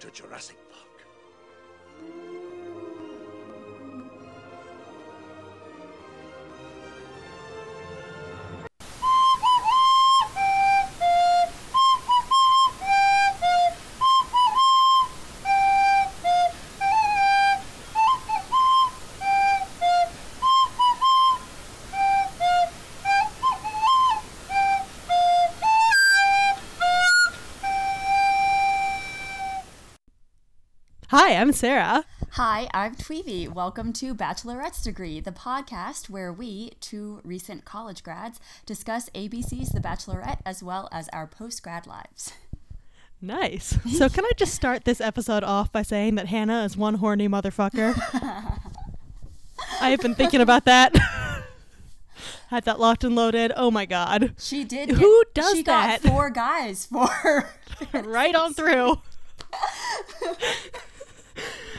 to Jurassic Park. Hi, I'm Sarah. Hi, I'm Thuy-Vy. Welcome to Bachelorette's Degree, the podcast where we, two recent college grads, discuss ABC's The Bachelorette as well as our post grad lives. Nice. So, can I just start this episode off by saying that Hannah is one horny motherfucker? I have been thinking about that. Had that locked and loaded. Oh my god. She did. Who get- does she that? got four guys for. right on through.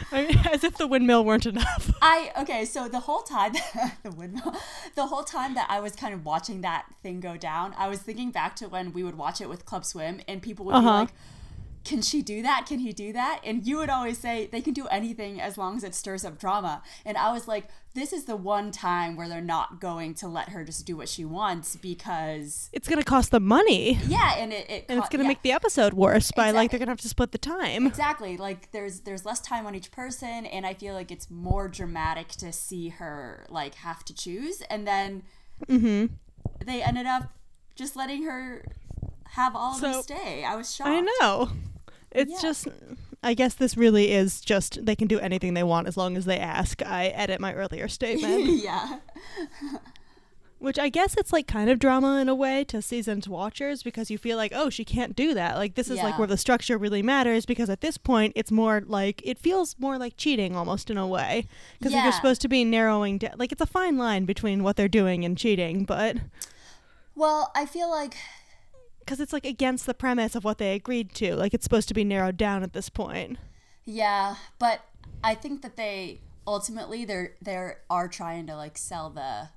I mean, as if the windmill weren't enough. I okay, so the whole time the windmill, the whole time that I was kind of watching that thing go down, I was thinking back to when we would watch it with Club Swim, and people would be Uh-huh. like, "Can she do that? Can he do that?" And you would always say they can do anything as long as it stirs up drama. And I was like, "This is the one time where they're not going to let her just do what she wants because." It's gonna cost them money, Yeah, and it, it and it's gonna yeah. make the episode worse by like they're gonna have to split the time. Exactly. Like there's there's less time on each person and I feel like it's more dramatic to see her like have to choose and then Mm-hmm. they ended up just letting her have all of them stay. I was shocked. I know. It's Yeah. just I guess this really is just they can do anything they want as long as they ask. I edit my earlier statement. yeah. Which I guess it's like kind of drama in a way to seasoned watchers because you feel like, oh, she can't do that. Like this is like where the structure really matters because at this point it's more like it feels more like cheating almost in a way because Yeah. you're supposed to be narrowing down. Like it's a fine line between what they're doing and cheating, but Well, I feel like because it's like against the premise of what they agreed to. Like it's supposed to be narrowed down at this point. yeah, but I think that they ultimately they're they are trying to like sell the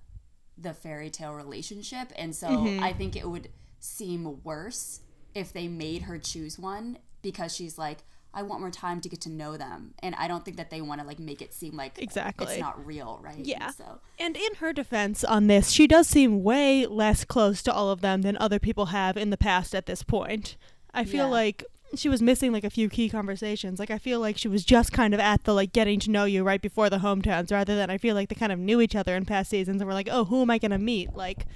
the fairy tale relationship and so Mm-hmm. I think it would seem worse if they made her choose one because she's like I want more time to get to know them and I don't think that they want to like make it seem like Exactly. it's not real, right? Yeah. So And in her defense on this, she does seem way less close to all of them than other people have in the past at this point. I feel Yeah. like she was missing like a few key conversations. Like I feel like she was just kind of at the like getting to know you right before the hometowns rather than I feel like they kind of knew each other in past seasons and were like, "Oh, who am I going to meet?" Like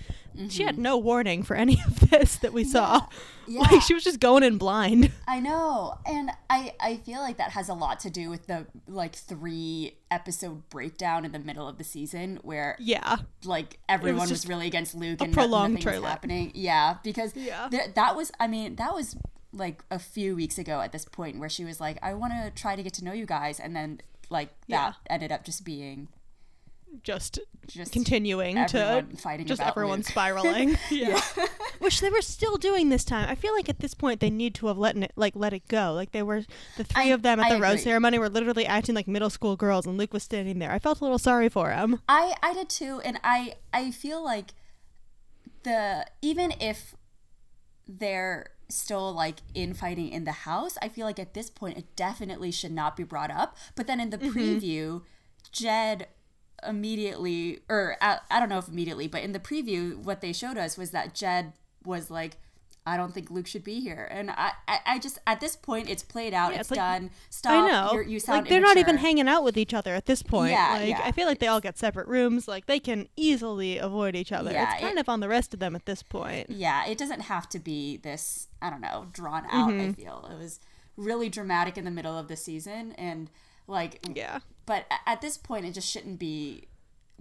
she had no warning for any of this that we saw. Mm-hmm. Yeah. Like she was just going in blind. I know. And I I feel like that has a lot to do with the like 3 episode breakdown in the middle of the season where Yeah. like everyone was, just really against Luke and prolonged nothing was trailer. happening. Yeah, because Yeah. there, that was I mean that was like a few weeks ago at this point where she was like I want to try to get to know you guys and then like that ended up just being Just just continuing to fighting just everyone Luke. spiraling. yeah. Which they were still doing this time. I feel like at this point they need to have let it like let it go. Like they were the three I- of them at I the rose ceremony were literally acting like middle school girls and Luke was standing there. I felt a little sorry for him. I I did too, and I I feel like the even if they're still like infighting in the house, I feel like at this point it definitely should not be brought up. But then in the mm-hmm. preview, Jed immediately, or I, I don't know if immediately, but in the preview, what they showed us was that Jed was like. I don't think Luke should be here, and I, I, I just at this point it's played out, Yeah, it's, it's like- done. Stop. I know. You're, you sound like they're not even hanging out with each other at this point. Yeah, like yeah. I feel like they all get separate rooms. Like they can easily avoid each other. Yeah, it's kind it- of on the rest of them at this point. yeah, it doesn't have to be this, I don't know, drawn out, Mm-hmm. I feel. It was really dramatic in the middle of the season and like Yeah. but at this point it just shouldn't be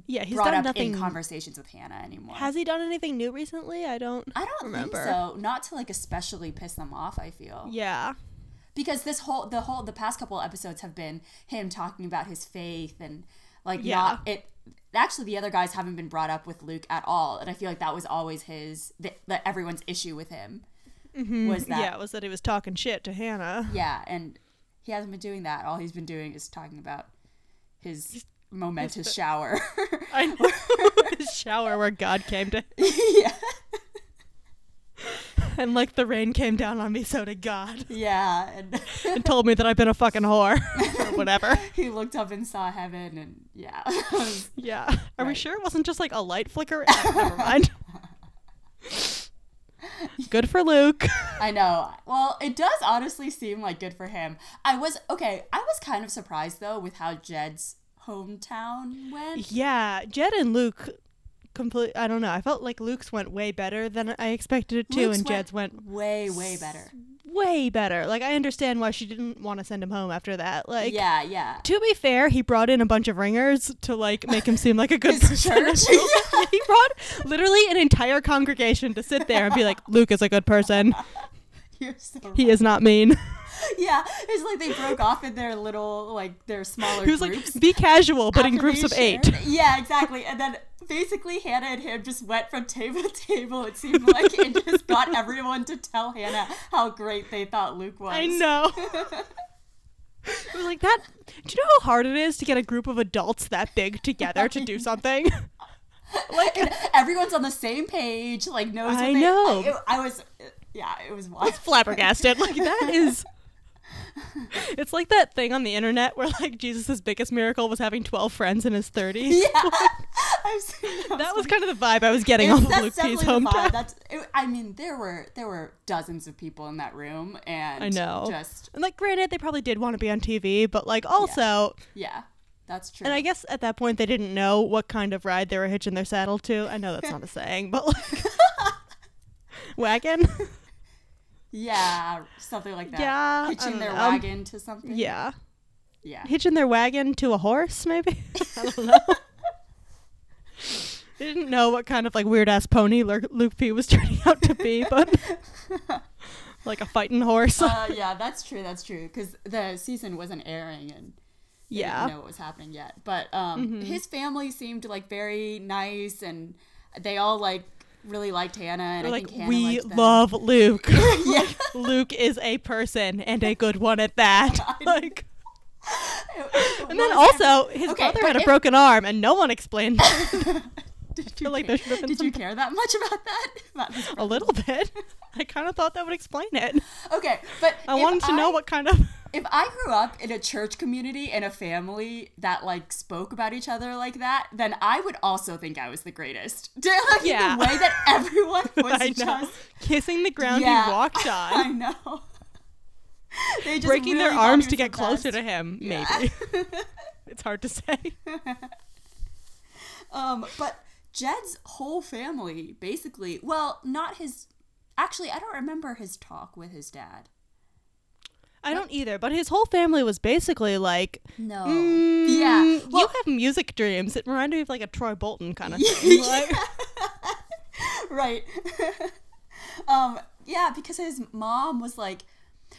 Yeah, he's brought done up nothing. in conversations with Hannah anymore. Has he done anything new recently? I don't I don't remember. think so. Not to like especially piss them off, I feel. Yeah. Because this whole the whole the past couple episodes have been him talking about his faith and like Yeah. not it actually the other guys haven't been brought up with Luke at all and I feel like that was always his that, that everyone's issue with him mm-hmm. was that yeah, was that he was talking shit to Hannah. Yeah, and he hasn't been doing that. All he's been doing is talking about his momentous shower. I know. His shower where God came to. yeah. and like the rain came down on me, so did God, yeah, and and told me that I've been a fucking whore or whatever. he looked up and saw heaven, and yeah, Yeah. Are we sure it wasn't just like a light flicker? Ah, Never mind. Good for Luke. I know. Well, it does honestly seem like good for him. I was okay. I was kind of surprised though with how Jed's hometown went. Yeah, Jed and Luke complete I don't know. I felt like Luke's went way better than I expected it to Luke's and Jed's went way, way better. way better. Like I understand why she didn't want to send him home after that. Like yeah, yeah. To be fair, he brought in a bunch of ringers to like make him seem like a good person. church. Yeah, he brought literally an entire congregation to sit there and be like, "Luke is a good person. You're so He is not mean." yeah. It's like they broke off in their little like their smaller He was groups. like, "Be casual, but in groups of eight. Yeah, exactly. And then basically Hannah and him just went from table to table. It seemed like and just got everyone to tell Hannah how great they thought Luke was. I know. It was like that. Do you know how hard it is to get a group of adults that big together to do something? like, And everyone's on the same page. Like knows. What I they, know. I, it- I was. Yeah, it was wild. flabbergasted. Like that is. It's like that thing on the internet where like Jesus' biggest miracle was having twelve friends in his thirties. Yeah, I've seen that. That was kind of the vibe I was getting off of Luke the vibe. hometown. That's. It, I mean, there were there were dozens of people in that room, and I know. Just And like, granted, they probably did want to be on TV, but like, also, yeah, that's true. and I guess at that point they didn't know what kind of ride they were hitching their saddle to. I know that's not a saying, but like, wagon. Yeah, something like that. Yeah, hitching their know. wagon to something. yeah, yeah. hitching their wagon to a horse, maybe. I don't know. they didn't know what kind of like weird ass pony Luke, P was turning out to be, but like a fighting horse. uh, yeah, that's true. That's true. Because the season wasn't airing, and Yeah. Mm-hmm. didn't know what was happening yet. But um, his family seemed like very nice, and they all like really liked Hannah, and like, Hannah we love Luke. Yeah. Luke is a person and a good one at that. like, and then also his Okay, brother had a if- broken arm, and no one explained Did feel like there should have been Did you care that much about that? About a little bit. I kind of thought that would explain it. Okay, but I wanted to know what kind of. if I grew up in a church community and a family that like spoke about each other like that, then I would also think I was the greatest. Like, Yeah. the way that everyone was I just Kissing the ground Yeah. he walked on. I know. They just breaking their really thought arms to get the closer to him. Yeah. Maybe it's hard to say. Um, but Jed's whole family basically, well, not his. Actually, I don't remember his talk with his dad. I don't either, but his whole family was basically like, No. mm, Yeah. you have music dreams. It reminded me of like a Troy Bolton kind of thing. Like, right. um, yeah, because his mom was like,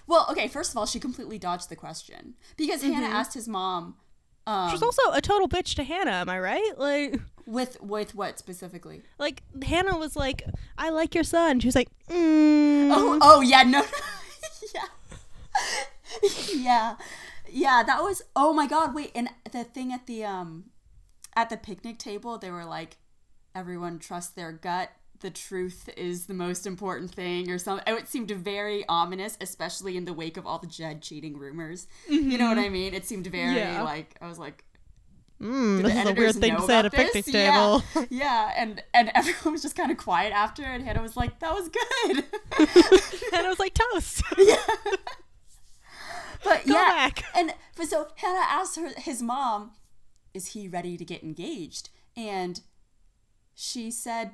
well, okay, first of all, she completely dodged the question because Hannah asked his mom, um, She's also a total bitch to Hannah, am I right? Like, with with what specifically? like Hannah was like, "I like your son." She was like, mm. Oh, oh yeah, no, yeah, yeah, yeah. That was. Oh my god! Wait, and the thing at the um, at the picnic table, they were like, everyone trust their gut. The truth is the most important thing, or something. It seemed very ominous, especially in the wake of all the Jed cheating rumors. You know what I mean? It seemed very Yeah. like I was like, Mm, this is a weird thing to say at a about this?" picnic Yeah. table." Yeah, and and everyone was just kind of quiet after, and Hannah was like, "That was good." and I was like, "Toast." But Go yeah, back. and but so Hannah asked her his mom, "Is he ready to get engaged?" And she said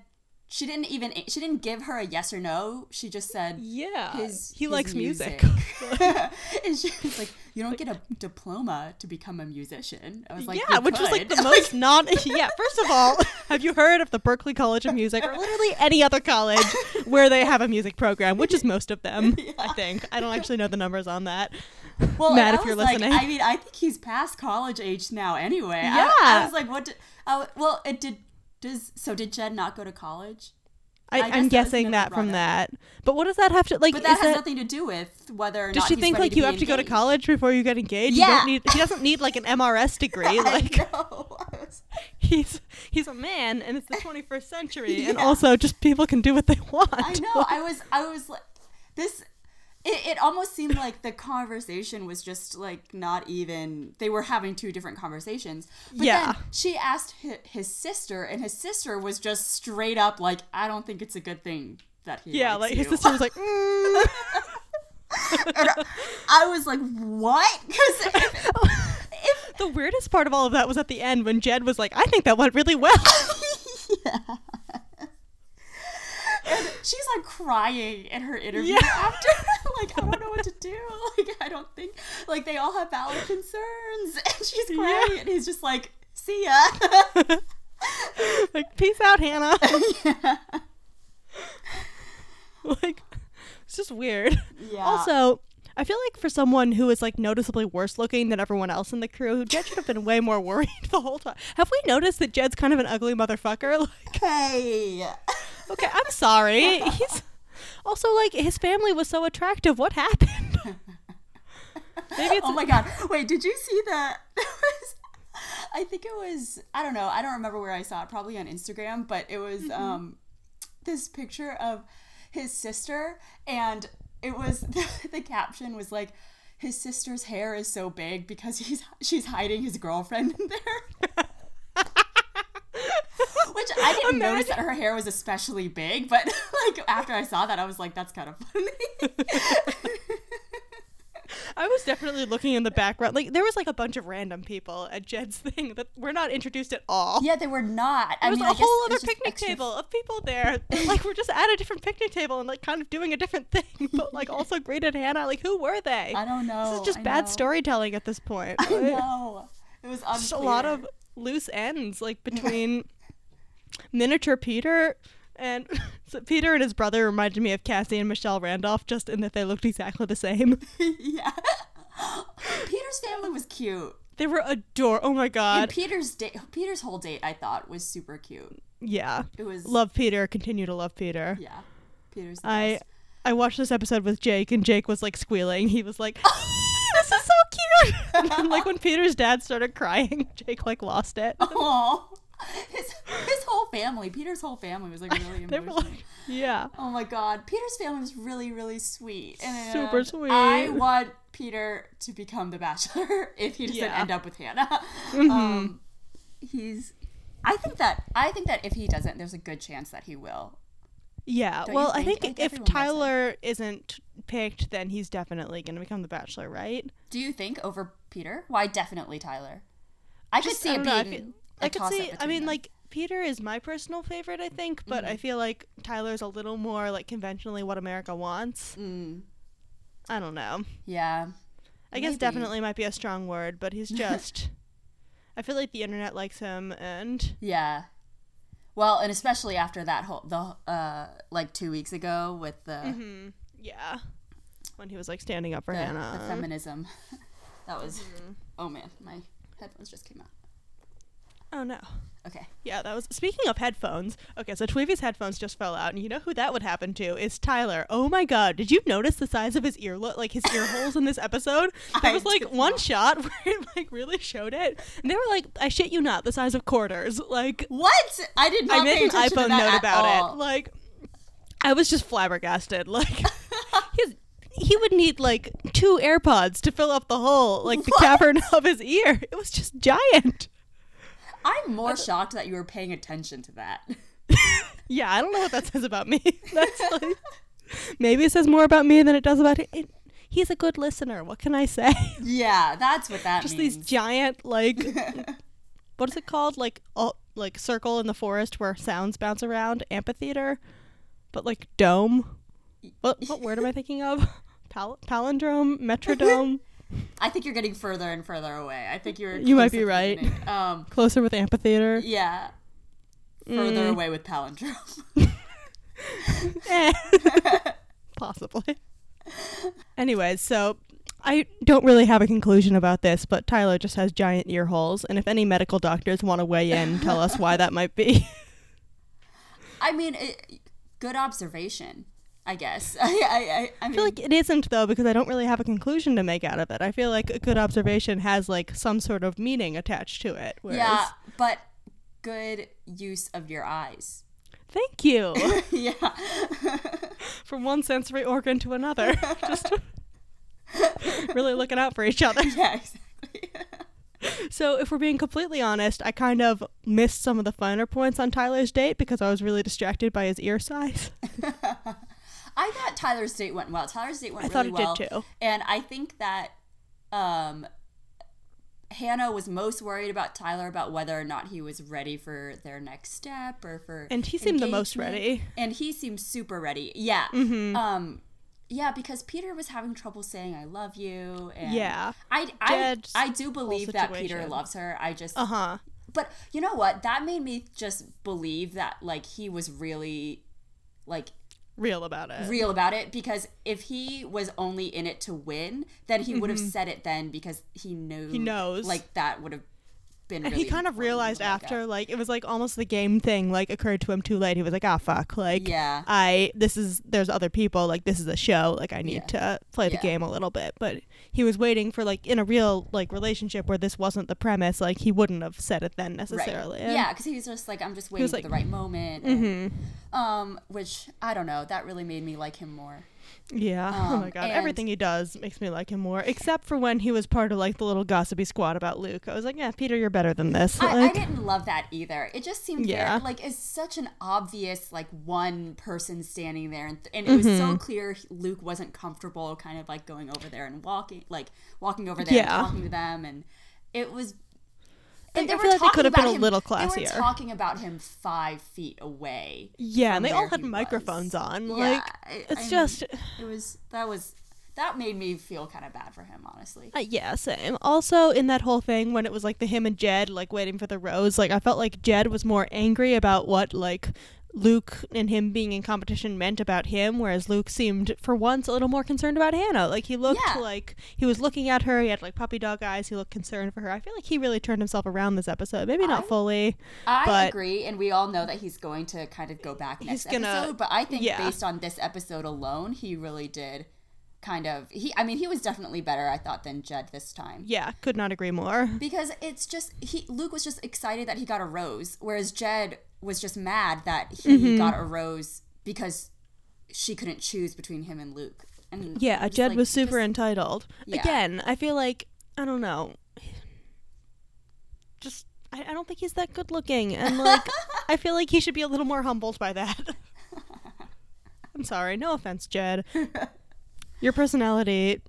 she didn't even she didn't give her a yes or no. She just said yeah, his he his likes music. and she was like, "You don't get a diploma to become a musician." I was like, yeah, "You which was like the most non. Yeah, first of all, have you heard of the Berklee College of Music or literally any other college where they have a music program, which is most of them, I think. I don't actually know the numbers on that. well, Matt, if I you're like, listening. I mean, I think he's past college age now. Anyway, Yeah. I, was like, what? Did, I, well, it did. Does so? Did Jed not go to college? I, i'm guessing that from brought that. But what does that have to like? But that has that, nothing to do with whether or does she think like you have to go to college before you get engaged? You Yeah. don't need. He doesn't need like an MRS degree. Like was- he's he's a man and it's the 21st century and also just people can do what they want. I know. I was. I was like, this. It, it almost seemed like the conversation was just like not even. They were having two different conversations. But Yeah. Then she asked his, his sister, and his sister was just straight up like, "I don't think it's a good thing that he." yeah, like his sister was like, mm. I was like, "What?" Because the weirdest part of all of that was at the end when Jed was like, I think that went really well. and she's like crying in her interview Yeah. after like i don't know what to do like i don't think like they all have valid concerns and she's crying Yeah. and he's just like see ya like, peace out, Hannah. yeah. like, it's just weird. Yeah. Also, I feel like for someone who is like noticeably worse looking than everyone else in the crew, Jed should have been way more worried the whole time. Have we noticed that Jed's kind of an ugly motherfucker? Like, hey okay, I'm sorry. He's also like his family was so attractive. What happened? Maybe it's oh my god wait did you see that i think it was i don't know i don't remember where i saw it probably on instagram but it was Mm-hmm. um this picture of his sister and it was the, caption was like his sister's hair is so big because he's she's hiding his girlfriend in there which i didn't notice that her hair was especially big but like after i saw that i was like that's kind of funny I was definitely looking in the background. Like there was like a bunch of random people at Jed's thing that were not introduced at all. yeah they were not i There was mean a I whole other picnic extra table of people there. that, like we're just at a different picnic table and like kind of doing a different thing, but like also greeted Hannah. Like who were they? I don't know. This is just I bad know. storytelling at this point. I know. It was unclear. Just a lot of loose ends, like between miniature Peter and so Peter and his brother reminded me of Cassie and Michelle Randolph, just in that they looked exactly the same. yeah. Peter's family was cute. They were adore. Oh my And god. Peter's date, Peter's whole date, I thought was super cute. yeah. It was Love Peter. Continue to love Peter. Yeah, Peter's. I best. I watched this episode with Jake, and Jake was like squealing. He was like, "This is so cute!" And then, like when Peter's dad started crying, Jake like lost it. Aw. his his whole family, Peter's whole family was like really emotional. like, "Yeah, Oh my god, Peter's family was really really sweet. And Super sweet. I want Peter to become the bachelor if he doesn't Yeah. end up with Hannah. Mm-hmm. Um, he's. I think that I think that if he doesn't, there's a good chance that he will. yeah." Don't well, I think? think, I think if everyone loves him. Tyler isn't picked, then he's definitely going to become the Bachelor, right? Do you think over Peter? Why definitely Tyler? I could see I it don't know, I being. feel- a I could see. I mean, them. like Peter is my personal favorite, I think, but Mm-hmm. I feel like Tyler's a little more like conventionally what America wants. Mm, I don't know. yeah. I guess definitely might be a strong word, but he's just. I feel like the internet likes him, and Yeah. Well, and especially after that whole the uh like two weeks ago with the mm-hmm. yeah, when he was like standing up for the, Hannah. the feminism, that was. Mm-hmm. Oh man, my headphones just came out. Oh no. Okay. Yeah, that was. Speaking of headphones, okay, so Thuy-Vy's headphones just fell out, and you know who that would happen to is Tyler. Oh my god, did you notice the size of his ear, like his ear holes in this episode? There was like one shot where it like really showed it, and they were like, I shit you not, the size of quarters. Like, What? I did not I made an iPhone note about all. it. Like, I was just flabbergasted. Like, his. He would need like two AirPods to fill up the hole, like the What? cavern of his ear. It was just giant. I'm more uh, shocked that you were paying attention to that. Yeah, I don't know what that says about me. That's like maybe it says more about me than it does about it. He's a good listener. What can I say? yeah, that's what that Just means. these giant like what is it called? Like oh, like circle in the forest where sounds bounce around. Amphitheater, but like dome. What what word am I thinking of? Pal- palindrome, metrodome. I think you're getting further and further away. I think you're. You might be right. Um, Closer with amphitheater. yeah. Further Mm. away with palindrome. Eh. Possibly. Anyways, so I don't really have a conclusion about this, but Tyler just has giant ear holes, and if any medical doctors want to weigh in, tell us why that might be. I mean, it, good observation. I guess. I I I, I, I feel like it isn't though because I don't really have a conclusion to make out of it. I feel like a good observation has like some sort of meaning attached to it. Whereas, yeah, but good use of your eyes. Thank you. yeah. From one sensory organ to another. Just really looking out for each other. Yeah, exactly. So, if we're being completely honest, I kind of missed some of the finer points on Tyler's date because I was really distracted by his ear size. I thought Tyler's date went well. Tyler's date went I thought really it did well. too. And I think that um, Hannah was most worried about Tyler about whether or not he was ready for their next step or for And he seemed the most ready. And he seemed super ready. Yeah. Mm-hmm. Um yeah, because Peter was having trouble saying I love you and Yeah. I I, I do believe that Peter loves her. I just Uh huh. but you know what? That made me just believe that like he was really like Real about it. real about it because if he was only in it to win, then he would have said it then because he knew Mm-hmm. He knows. like that would have been. And he kind of realized after, like, it was like almost the game thing, like, occurred to him too late. He was like, ah, fuck. Like, Yeah. I, this is, there's other people. Like, this is a show. Like, I need Yeah. to play the Yeah. game a little bit. But he was waiting for, like, in a real, like, relationship where this wasn't the premise, like, he wouldn't have said it then Right. necessarily. Yeah, because he was just like, I'm just waiting for like- the right moment. and, um, which I don't know. That really made me like him more. Yeah. oh Um, my god. Everything he does makes me like him more, except for when he was part of like the little gossipy squad about Luke. I was like, yeah, Peter, you're better than this. I, I didn't love that either. It just seemed Yeah. like it's such an obvious like one person standing there, and, and it was Mm-hmm. so clear Luke wasn't comfortable, kind of like going over there and walking, like walking over there Yeah. and talking to them, and it was. And I feel like they could have been a him- little They were classier. talking about him five feet away. yeah, and they all had he was. microphones on. Yeah, like, I- it's I mean, just. It was that was that made me feel kind of bad for him, honestly. Uh, yeah, same. Also, in that whole thing, when it was like the him and Jed like waiting for the rose, like I felt like Jed was more angry about what like Luke and him being in competition meant about him, whereas Luke seemed for once a little more concerned about Hannah. Like he looked Yeah. like he was looking at her. He had like puppy dog eyes. He looked concerned for her. I feel like he really turned himself around this episode. Maybe not I- fully. I But- agree, and we all know that he's going to kind of go back next gonna- episode. But I think yeah. based on this episode alone, he really did kind of he. I mean, he was definitely better, I thought, than Jed this time Yeah, could not agree more. because it's just he. Luke was just excited that he got a rose, whereas Jed was just mad that he Mm-hmm. got a rose because she couldn't choose between him and Luke. And Yeah, Jed like, was super just- entitled. Yeah. Again, I feel like I don't know. Just I, I don't think he's that good looking, and like I feel like he should be a little more humbled by that. I'm sorry, no offense, Jed. Your personality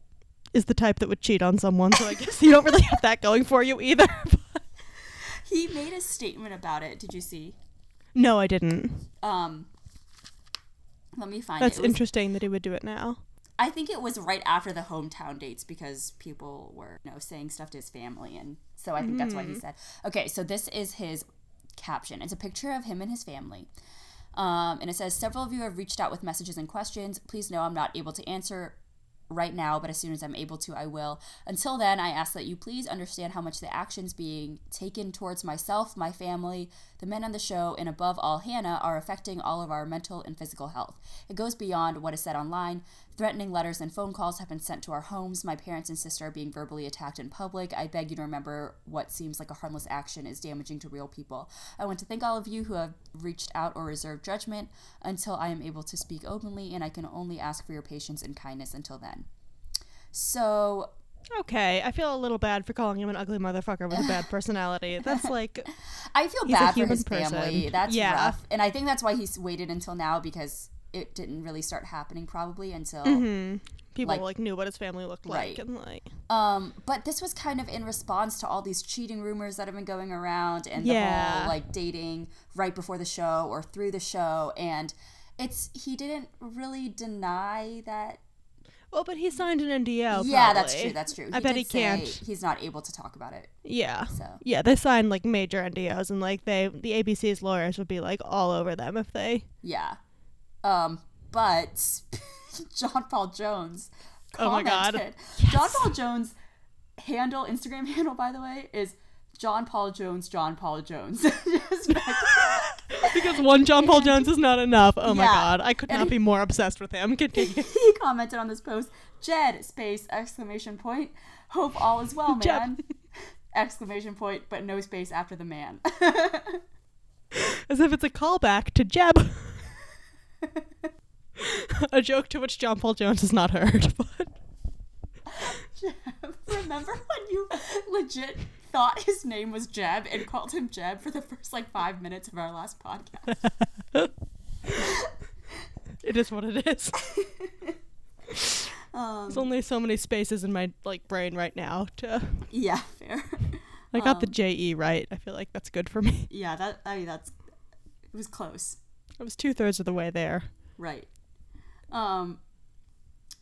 is the type that would cheat on someone, so I guess you don't really have that going for you either. he made a statement about it. Did you see? No, I didn't. Um, let me find That's it. It was- interesting that he would do it now. I think it was right after the hometown dates because people were, you know, saying stuff to his family, and so I think that's why he said. Okay, so this is his caption. It's a picture of him and his family, um, and it says, "Several of you have reached out with messages and questions. Please know I'm not able to answer." Right now, but as soon as I'm able to, I will. Until then, I ask that you please understand how much the actions being taken towards myself, my family, the men on the show, and above all, Hannah, are affecting all of our mental and physical health. It goes beyond what is said online. Threatening letters and phone calls have been sent to our homes. My parents and sister are being verbally attacked in public. I beg you to remember what seems like a harmless action is damaging to real people. I want to thank all of you who have reached out or reserved judgment until I am able to speak openly, and I can only ask for your patience and kindness until then. So, Okay, I feel a little bad for calling him an ugly motherfucker with a bad personality. That's like I feel bad for his family. That's Yeah. rough. And I think that's why he's waited until now because it didn't really start happening probably until people Like- like, knew what his family looked Right. like and like Um, but this was kind of in response to all these cheating rumors that have been going around and the whole like dating right before the show or through the show and it's he didn't really deny that well but he signed an NDA yeah that's true that's true. I bet he can't. he's not able to talk about it yeah. so. Yeah they signed like major NDAs and like they the ABC's lawyers would be like all over them if they yeah. Um but John Paul Jones Oh my God. commented- John Paul Jones handle Instagram handle by the way is John Paul Jones John Paul Jones because one John Paul Jones is not enough oh my Yeah. god I could And not he- be more obsessed with him continue he commented on this post jed space exclamation point hope all is well Jed. man exclamation point but no space after the man As if it's a callback to Jeb. a joke to which John Paul Jones has not heard. But Jeb. Remember when you legit thought his name was Jeb and called him Jeb for the first like five minutes of our last podcast? it is what it is. Um, There's only so many spaces in my like brain right now to yeah, fair. I got the Um, J E right. I feel like that's good for me. Yeah, that I mean that's it was close. I was two thirds of the way there. Right. Um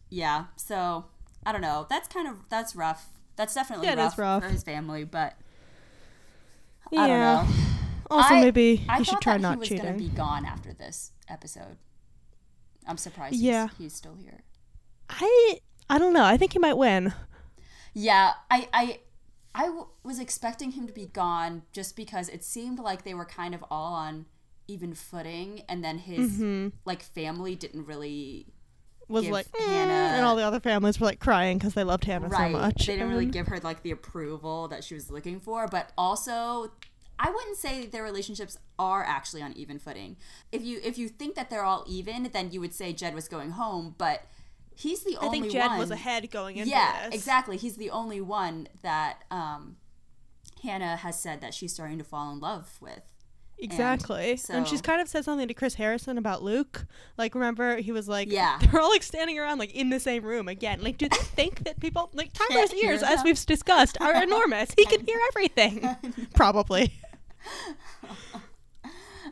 yeah, so I don't know. That's kind of that's rough. That's definitely Yeah, rough, rough. for his family, but Yeah. I don't know. Also, I- maybe I he should try not he was cheating. gonna be gone after this episode. I'm surprised he's, Yeah. he's still here. I I don't know. I think he might win. Yeah, I I I w- was expecting him to be gone just because it seemed like they were kind of all on even footing, and then his Mm-hmm. like family didn't really Was like, "Eh," Hannah- and all the other families were like crying because they loved Hannah right. so much. They didn't really give her like the approval that she was looking for, but also. I wouldn't say their relationships are actually on even footing. If you if you think that they're all even, then you would say Jed was going home, but he's the I only one. I think Jed one. was ahead going into yeah, this. exactly. He's the only one that um, Hannah has said that she's starting to fall in love with. Exactly. And, she's kind of said something to Chris Harrison about Luke. Like, remember, he was like, Yeah. they're all like standing around, like in the same room again. Like, do they think that people, like, Tyler's ears, as we've discussed, are enormous? He can hear everything. Probably.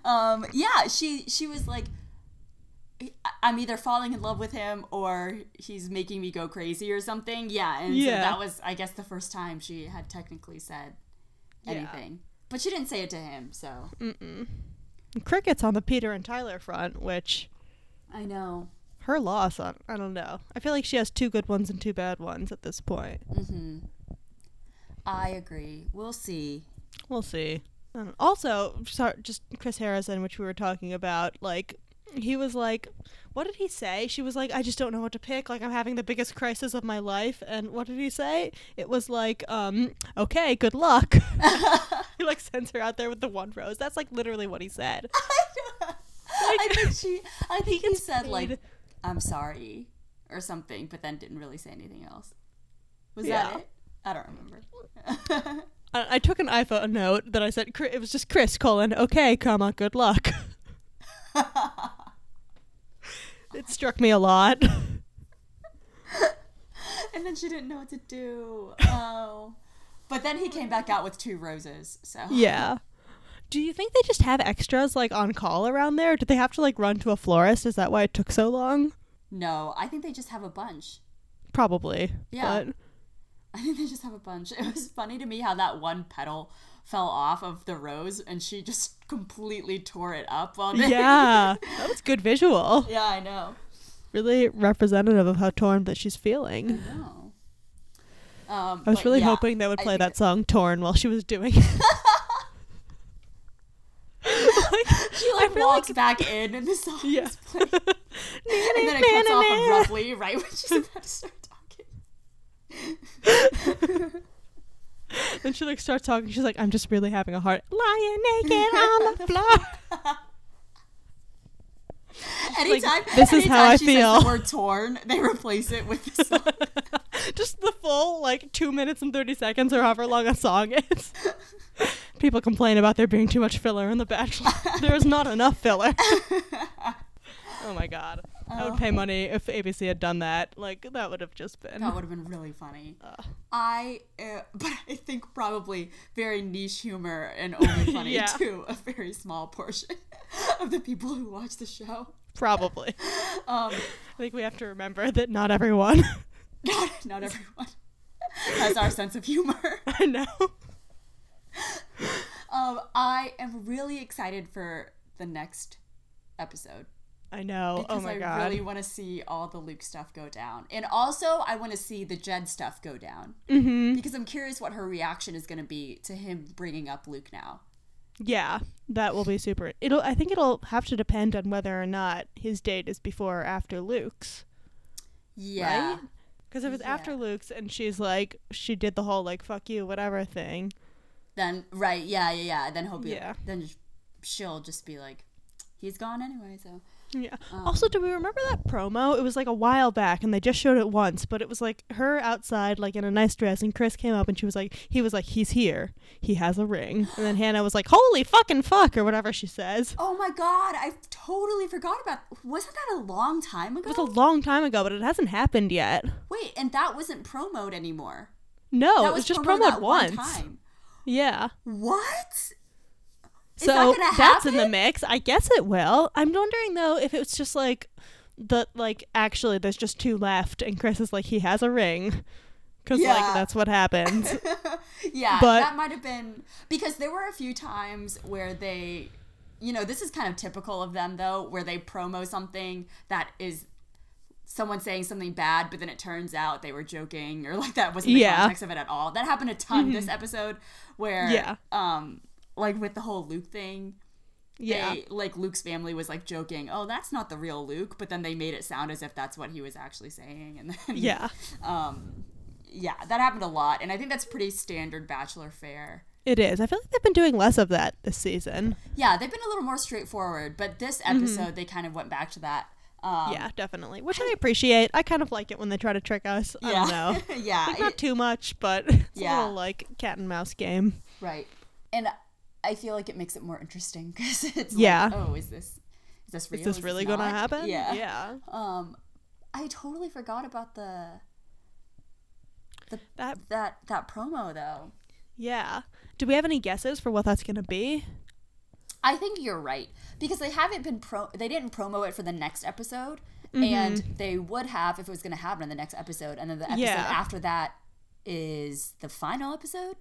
Um, yeah, she she was like, "I- I'm either falling in love with him or he's making me go crazy or something. Yeah, and Yeah. so that was, I guess, the first time she had technically said Yeah. But she didn't say it to him. So Mm. Crickets on the Peter and Tyler front, which I know. her loss on, I don't know. I feel like she has two good ones and two bad ones at this point. Mm hmm I agree. We'll see. We'll see. Um, also, just Chris Harrison, which we were talking about, like he was like, what did he say? She was like, I just don't know what to pick. Like I'm having the biggest crisis of my life. And what did he say? It was like, um, okay, good luck. he like sends her out there with the one rose. That's like literally what he said. I think she. I think he said like, "I'm sorry" or something, but then didn't really say anything else. Was Yeah. that it? I don't remember. I, I took an iPhone note that I said it was just Chris colon okay, comma good luck. It struck me a lot. and then she didn't know what to do. Oh. But then he came back out with two roses. So Yeah. Do you think they just have extras like on call around there? Did they have to like run to a florist? Is that why it took so long? No, I think they just have a bunch. Probably. Yeah. But I think they just have a bunch. It was funny to me how that one petal fell off of the rose and she just completely tore it up while yeah. That was good visual. Yeah, I know. Really representative of how torn that she's feeling. No. Um, I was really yeah, hoping they would play that song Torn while she was doing it. Like, She like walks back in and the song Yeah. is playing. and then it cuts off abruptly right when she's about to start talking. Then she like starts talking. She's like, "I'm just really having a heart lying naked on the floor." Anytime, "This is anytime how I she feel." Says the word torn, they replace it with the song. just the full like two minutes and thirty seconds or however long a song is. People complain about there being too much filler in The Bachelor. there is not enough filler. oh my god. I would pay money if ABC had done that. Like that would have just been. That would have been really funny. Uh. I, uh, but I think probably very niche humor and only funny Yeah. to a very small portion of the people who watch the show. Probably. Um, I think we have to remember that not everyone. not, not everyone has our sense of humor. I know. Um, I am really excited for the next episode I know. because oh my I god. really want to see all the Luke stuff go down, and also I want to see the Jed stuff go down mm-hmm. because I'm curious what her reaction is going to be to him bringing up Luke now. Yeah, that will be super. It'll. I think it'll have to depend on whether or not his date is before or after Luke's. Yeah, Right? Because if it's after Luke's and she's like, she did the whole like "fuck you" whatever thing. then right, yeah, yeah, yeah. Then he'll be Yeah. then. she'll just be like, he's gone anyway. So Yeah. Um, also, do we remember that promo? It was like a while back, and they just showed it once, but it was like her outside, like in a nice dress, and Chris came up, and she was like, he was like, he's here, he has a ring, and then Hannah was like, holy fucking fuck, or whatever she says. oh my god, I totally forgot about. Wasn't that a long time ago? It was a long time ago, but it hasn't happened yet. Wait, and that wasn't promoed anymore. No, that it was just promoted promoted one once. time. Yeah. What? So that's in the mix. I guess it will. I'm wondering though if it was just like the like actually there's just two left, and Chris is like he has a ring, because Yeah. like that's what happens. yeah, But- that might have been because there were a few times where they, you know, this is kind of typical of them though, where they promo something that is someone saying something bad, but then it turns out they were joking or like that wasn't the Yeah. context of it at all. That happened a ton this episode, where Yeah. um, like with the whole Luke thing. yeah. They, like Luke's family was like joking, "Oh, that's not the real Luke," but then they made it sound as if that's what he was actually saying, and then Yeah. um, yeah, that happened a lot, and I think that's pretty standard bachelor fare. It is. I feel like they've been doing less of that this season. Yeah, they've been a little more straightforward, but this episode they kind of went back to that. Um, yeah, definitely. Which I appreciate. I kind of like it when they try to trick us. I yeah, don't know. yeah, Like, not it- too much, but it's Yeah. a little like cat and mouse game. right. And I feel like it makes it more interesting because it's Yeah. like, oh, is this is this real? Is this really going to happen? Yeah. Yeah. Um, I totally forgot about the That that that promo though. yeah. Do we have any guesses for what that's going to be? I think you're right because they haven't been pro. They didn't promo it for the next episode, Mm-hmm. and they would have if it was going to happen in the next episode, and then the episode Yeah. after that is the final episode.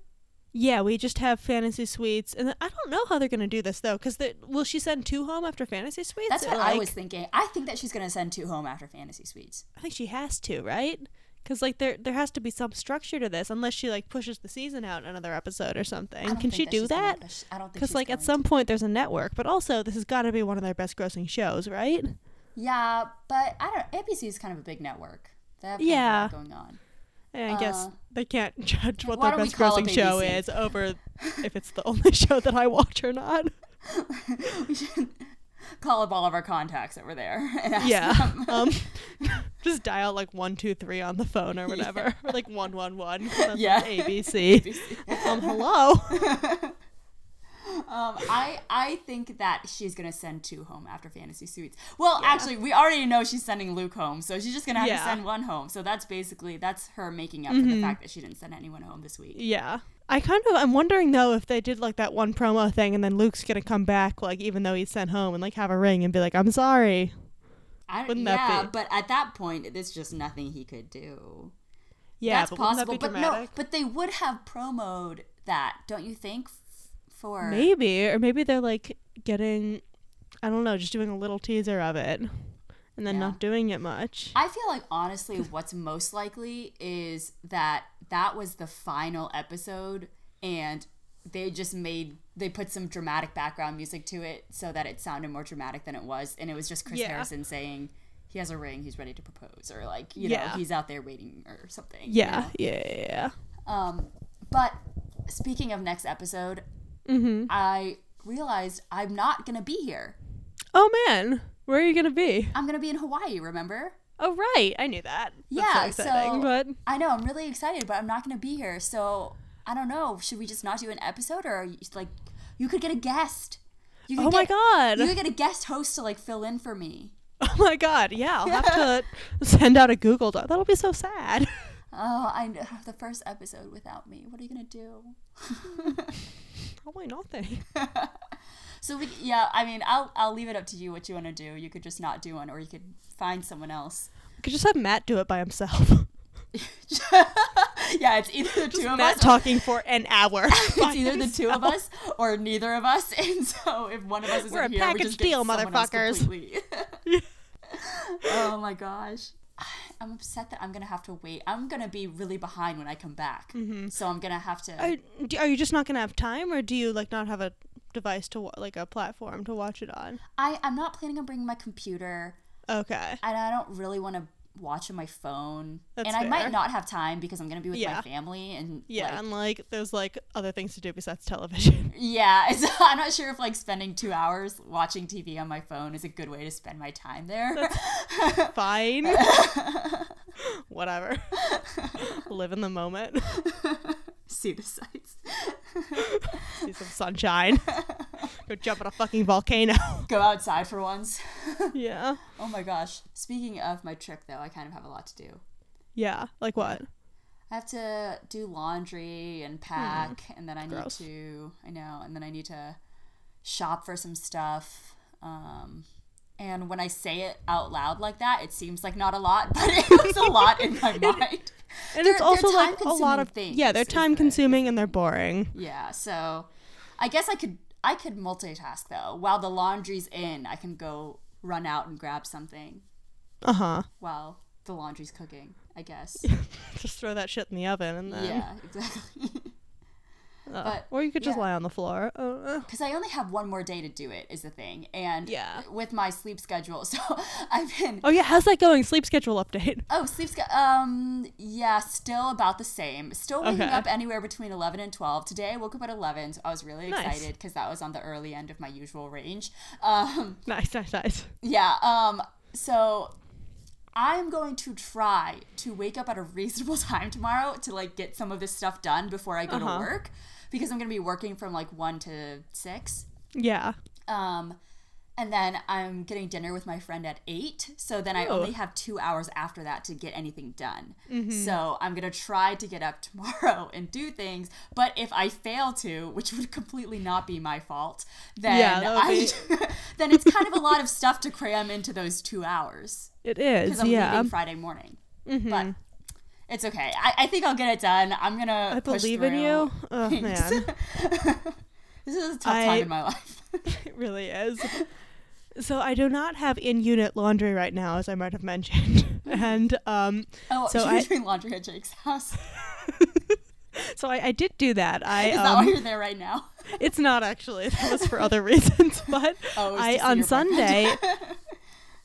Yeah, we just have fantasy suites, and I don't know how they're going to do this though. Because will she send two home after fantasy suites? That's what I was thinking. I think that she's going to send two home after Fantasy Suites. I think she has to, right? Because like there there has to be some structure to this, unless she like pushes the season out another episode or something. Can she do she's gonna- that? I don't think Because like at some to. point there's a network, but also this has got to be one of their best grossing shows, right? Yeah, but I don't. ABC is kind of a big network. They have Yeah. of a lot going on. And I guess Uh, they can't judge what their best grossing show ABC? is over if it's the only show that I watch or not. we should call up all of our contacts over there Yeah. um, just dial like one two three on the phone or whatever, or like one one one. That's Yeah. like ABC. um, hello. Um, I I think that she's gonna send two home after Fantasy Suites. Well, actually, we already know she's sending Luke home, so she's just gonna have Yeah. to send one home. So that's basically that's her making up for the fact that she didn't send anyone home this week. Yeah. I kind of I'm wondering though if they did like that one promo thing and then Luke's gonna come back like even though he's sent home and like have a ring and be like I'm sorry. I, Wouldn't that yeah, be- but at that point, there's just nothing he could do. Yeah, that's possible. that but no, but they would have promoed that, don't you think? For Maybe or maybe they're like getting I don't know just doing a little teaser of it and then Yeah. not doing it much. I feel like honestly, what's most likely is that that was the final episode, and they just made they put some dramatic background music to it so that it sounded more dramatic than it was, and it was just Chris Yeah. Harrison saying he has a ring, he's ready to propose, or like you know he's out there waiting or something. you know? yeah, yeah, yeah. Um, but speaking of next episode, Mm-hmm. I realized I'm not gonna be here. Oh man, where are you gonna be? I'm gonna be in Hawaii. Remember? Oh right, I knew that. That's Yeah, so so- but I know I'm really excited, but I'm not gonna be here. So I don't know. Should we just not do an episode, or are you, like you could get a guest? You could oh my god. You could get a guest host to like fill in for me. Oh my god, yeah, I'll have to send out a Google Doc. That'll be so sad. Oh, I know the first episode without me. What are you gonna do? Probably nothing. So we, yeah, I mean, I'll I'll leave it up to you what you want to do. You could just not do one, or you could find someone else. We could just have Matt do it by himself. yeah, it's either the Just two of Matt us. talking for an hour. it's either the two of us or neither of us, and so if one of us isn't We're a here, we package just get deal, motherfuckers. oh my gosh. I'm upset that I'm gonna have to wait. I'm gonna be really behind when I come back, mm-hmm. so I'm gonna have to. Oh, are, are you just not gonna have time, or do you like not have a device to like a platform to watch it on? I I'm not planning on bringing my computer, Okay. and I don't really want to watch on my phone, That's and I fair. might not have time because I'm gonna be with Yeah. my family and Yeah, like, and like there's like other things to do besides television. yeah. I'm not sure if like spending two hours watching TV on my phone is a good way to spend my time there. Fine. Whatever. Live in the moment. See the sights. See some sunshine. Go jump on a fucking volcano. Go outside for once. yeah. Oh my gosh. Speaking of my trip though, I kind of have a lot to do. Yeah. Like what? I have to do laundry and pack, and then I need Hmm. To. I know, and then I need to shop for some stuff. Um, and when I say it out loud like that, it seems like not a lot, but it was a lot in my mind. And They're- it's also like a lot of things, yeah, they're time consuming and they're boring. Yeah, so I guess I could I could multitask though. While the laundry's in, I can go run out and grab something Uh huh. while the laundry's cooking. I guess. Just throw that shit in the oven and then. yeah, exactly. uh, but, or you could just yeah. lie on the floor. Uh, uh. because I only have one more day to do it is the thing, and Yeah. with my sleep schedule, so I've been Oh yeah, how's that going? Sleep schedule update. oh sleep schedule um yeah still about the same, still waking Okay. up anywhere between eleven and twelve. Today I woke up at eleven, so I was really excited because that was on the early end of my usual range. Um, Nice, nice, nice. yeah, um, so I'm going to try to wake up at a reasonable time tomorrow to like get some of this stuff done before I go Uh-huh. to work because I'm gonna be working from like one to six. Yeah. Um, and then I'm getting dinner with my friend at eight. So then I Oh. only have two hours after that to get anything done. Mm-hmm. So I'm gonna try to get up tomorrow and do things. But if I fail to, which would completely not be my fault, then Yeah, I then it's kind of a lot of stuff to cram into those two hours It is. because I'm Yeah. leaving Friday morning. Mhm. But it's okay. I, I think I'll get it done. I'm gonna. I push believe in you. Oh man, This is a tough I- time in my life. it really is. So I do not have in-unit laundry right now, as I might have mentioned, and um, Oh, So you're I- doing laundry at Jake's house. so I, I did do that. I Is that why um, you're there right now? it's not actually that was for other reasons, but Oh, I on Sunday.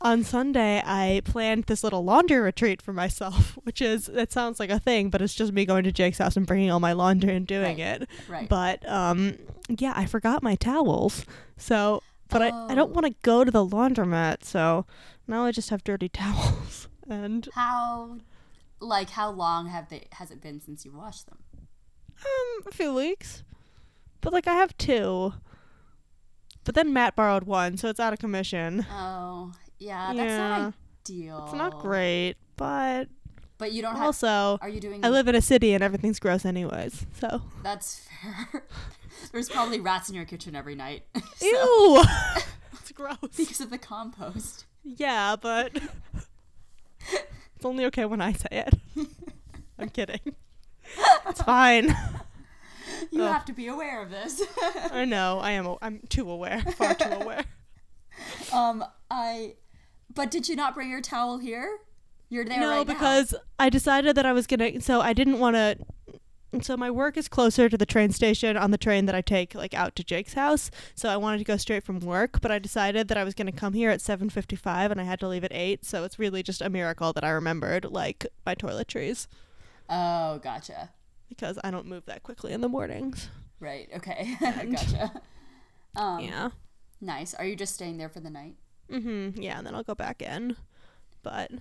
On Sunday I planned this little laundry retreat for myself, which is it sounds like a thing, but it's just me going to Jake's house and bringing all my laundry and doing Right. it. right. But um, yeah, I forgot my towels. So, but I, I don't Oh. want to go to the laundromat. So now I just have dirty towels. And how, like, how long have they? Has it been since you washed them? um, a few weeks. But like I have two. But then Matt borrowed one, so it's out of commission. Oh, yeah, that's Yeah. not ideal. It's not great, but But you don't have. also Are you doing? I live in a city and everything's gross anyways. So That's fair. There's probably rats in your kitchen every night. so- ew, it's gross. because of the compost. Yeah, but it's only okay when I say it. I'm kidding. It's fine. You have to be aware of this. I know. I am. I'm too aware. Far too aware. um, I. But did you not bring your towel here? You're there no, right now. No, because I decided that I was gonna. So I didn't want to. So my work is closer to the train station on the train that I take like out to Jake's house. So I wanted to go straight from work, but I decided that I was gonna come here at 7:55 and I had to leave at 8. So it's really just a miracle that I remembered like my toiletries Oh, gotcha. because I don't move that quickly in the mornings. Right. Okay. gotcha. Um, yeah. Nice. Are you just staying there for the night? Mm-hmm. Yeah, and then I'll go back in. But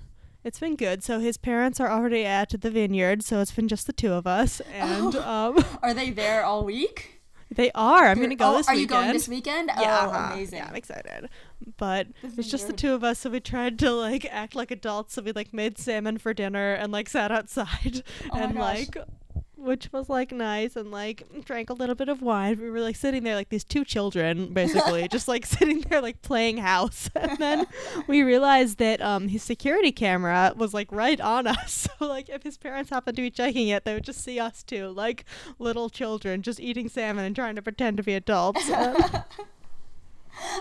it's been good. So his parents are already at the vineyard, so it's been just the two of us. And um Are they there all week? they are. I'm You're- gonna go oh, this Are weekend. you going this weekend? yeah, Oh, amazing. Yeah, I'm excited. But it's just the two of us, so we tried to like act like adults. So we like made salmon for dinner and like sat outside Oh and like which was like nice and like drank a little bit of wine. We were like sitting there like these two children basically, just like sitting there like playing house. And then we realized that um his security camera was like right on us. So like if his parents happened to be checking it, they would just see us too, like little children just eating salmon and trying to pretend to be adults. Uh,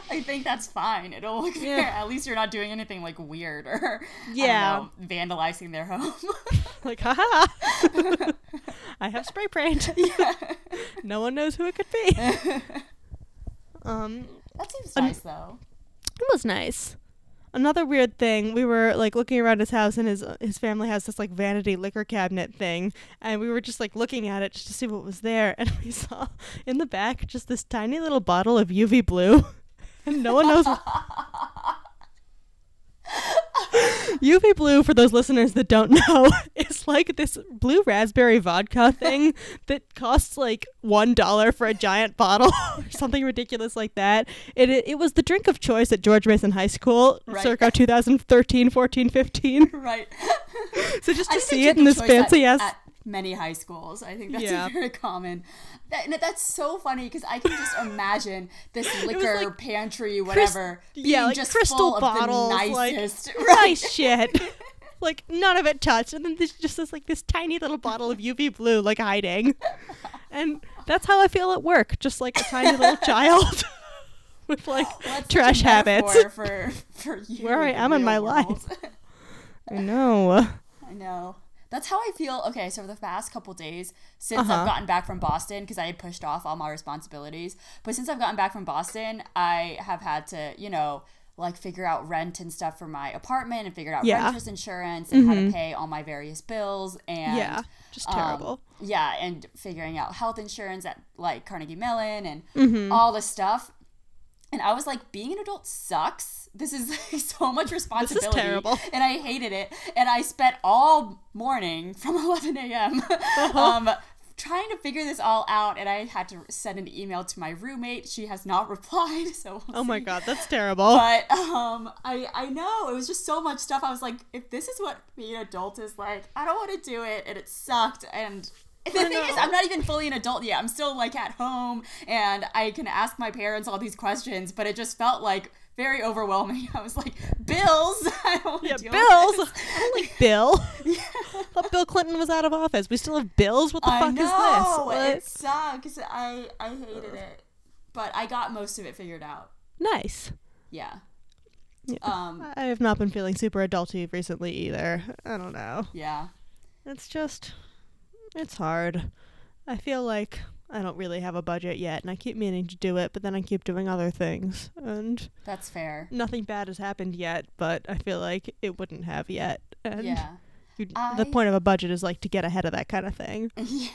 I think that's fine. It'll look Yeah. fair. At least you're not doing anything like weird or Yeah. Know, vandalizing their home. like haha. I have spray paint. yeah. No one knows who it could be. Um That seems Un- nice though. It was nice. another weird thing, we were like looking around his house, and his his family has this like vanity liquor cabinet thing, and we were just like looking at it just to see what was there, and we saw in the back just this tiny little bottle of UV blue, and no one knows. UV blue, for those listeners that don't know, is like this blue raspberry vodka thing that costs like one dollar for a giant bottle or something ridiculous like that. It, it it was the drink of choice at George Mason High School, Right. circa 2013, 14, 15. right. So just to see it in this fancy at, ass. at many high schools. I think that's Yeah. very common. That, that's so funny because I can just imagine this liquor like pantry, whatever, being yeah, like just crystal full bottles, of the like, nicest. nice shit. like none of it touched, and then there's just this like this tiny little bottle of UV blue like hiding, and that's how I feel at work, just like a tiny little child with like Well, that's such a trash habits. For, for you Where I am in my world. life. I know. I know. That's how I feel. Okay, so for the past couple days, since Uh-huh. I've gotten back from Boston, because I had pushed off all my responsibilities, but since I've gotten back from Boston, I have had to, you know, like figure out rent and stuff for my apartment and figure out Yeah. renter's insurance and how to pay all my various bills and yeah, just um, terrible. yeah, and figuring out health insurance at like Carnegie Mellon and Mm-hmm. all this stuff. And I was like, being an adult sucks. This is like so much responsibility. This is terrible. And I hated it. And I spent all morning from 11 a.m. um, trying to figure this all out. And I had to send an email to my roommate. She has not replied. So we'll oh my see. god, that's terrible. But um, I I know it was just so much stuff. I was like, if this is what being an adult is like, I don't want to do it, and it sucked. And the thing is. I'm not even fully an adult yet. I'm still like at home, and I can ask my parents all these questions. But it just felt like very overwhelming. I was like, bills. I don't yeah, bills. With this. I don't like Bill. thought Bill Clinton was out of office. We still have bills. What the I fuck know is this? What? it sucks. I I hated it, but I got most of it figured out. Nice. Yeah. Yeah. Um. I have not been feeling super adulty recently either. I don't know. Yeah. It's just, it's hard. I feel like I don't really have a budget yet, and I keep meaning to do it, but then I keep doing other things, and That's fair. nothing bad has happened yet. But I feel like it wouldn't have yet, and Yeah. you, I- the point of a budget is like to get ahead of that kind of thing. Yeah.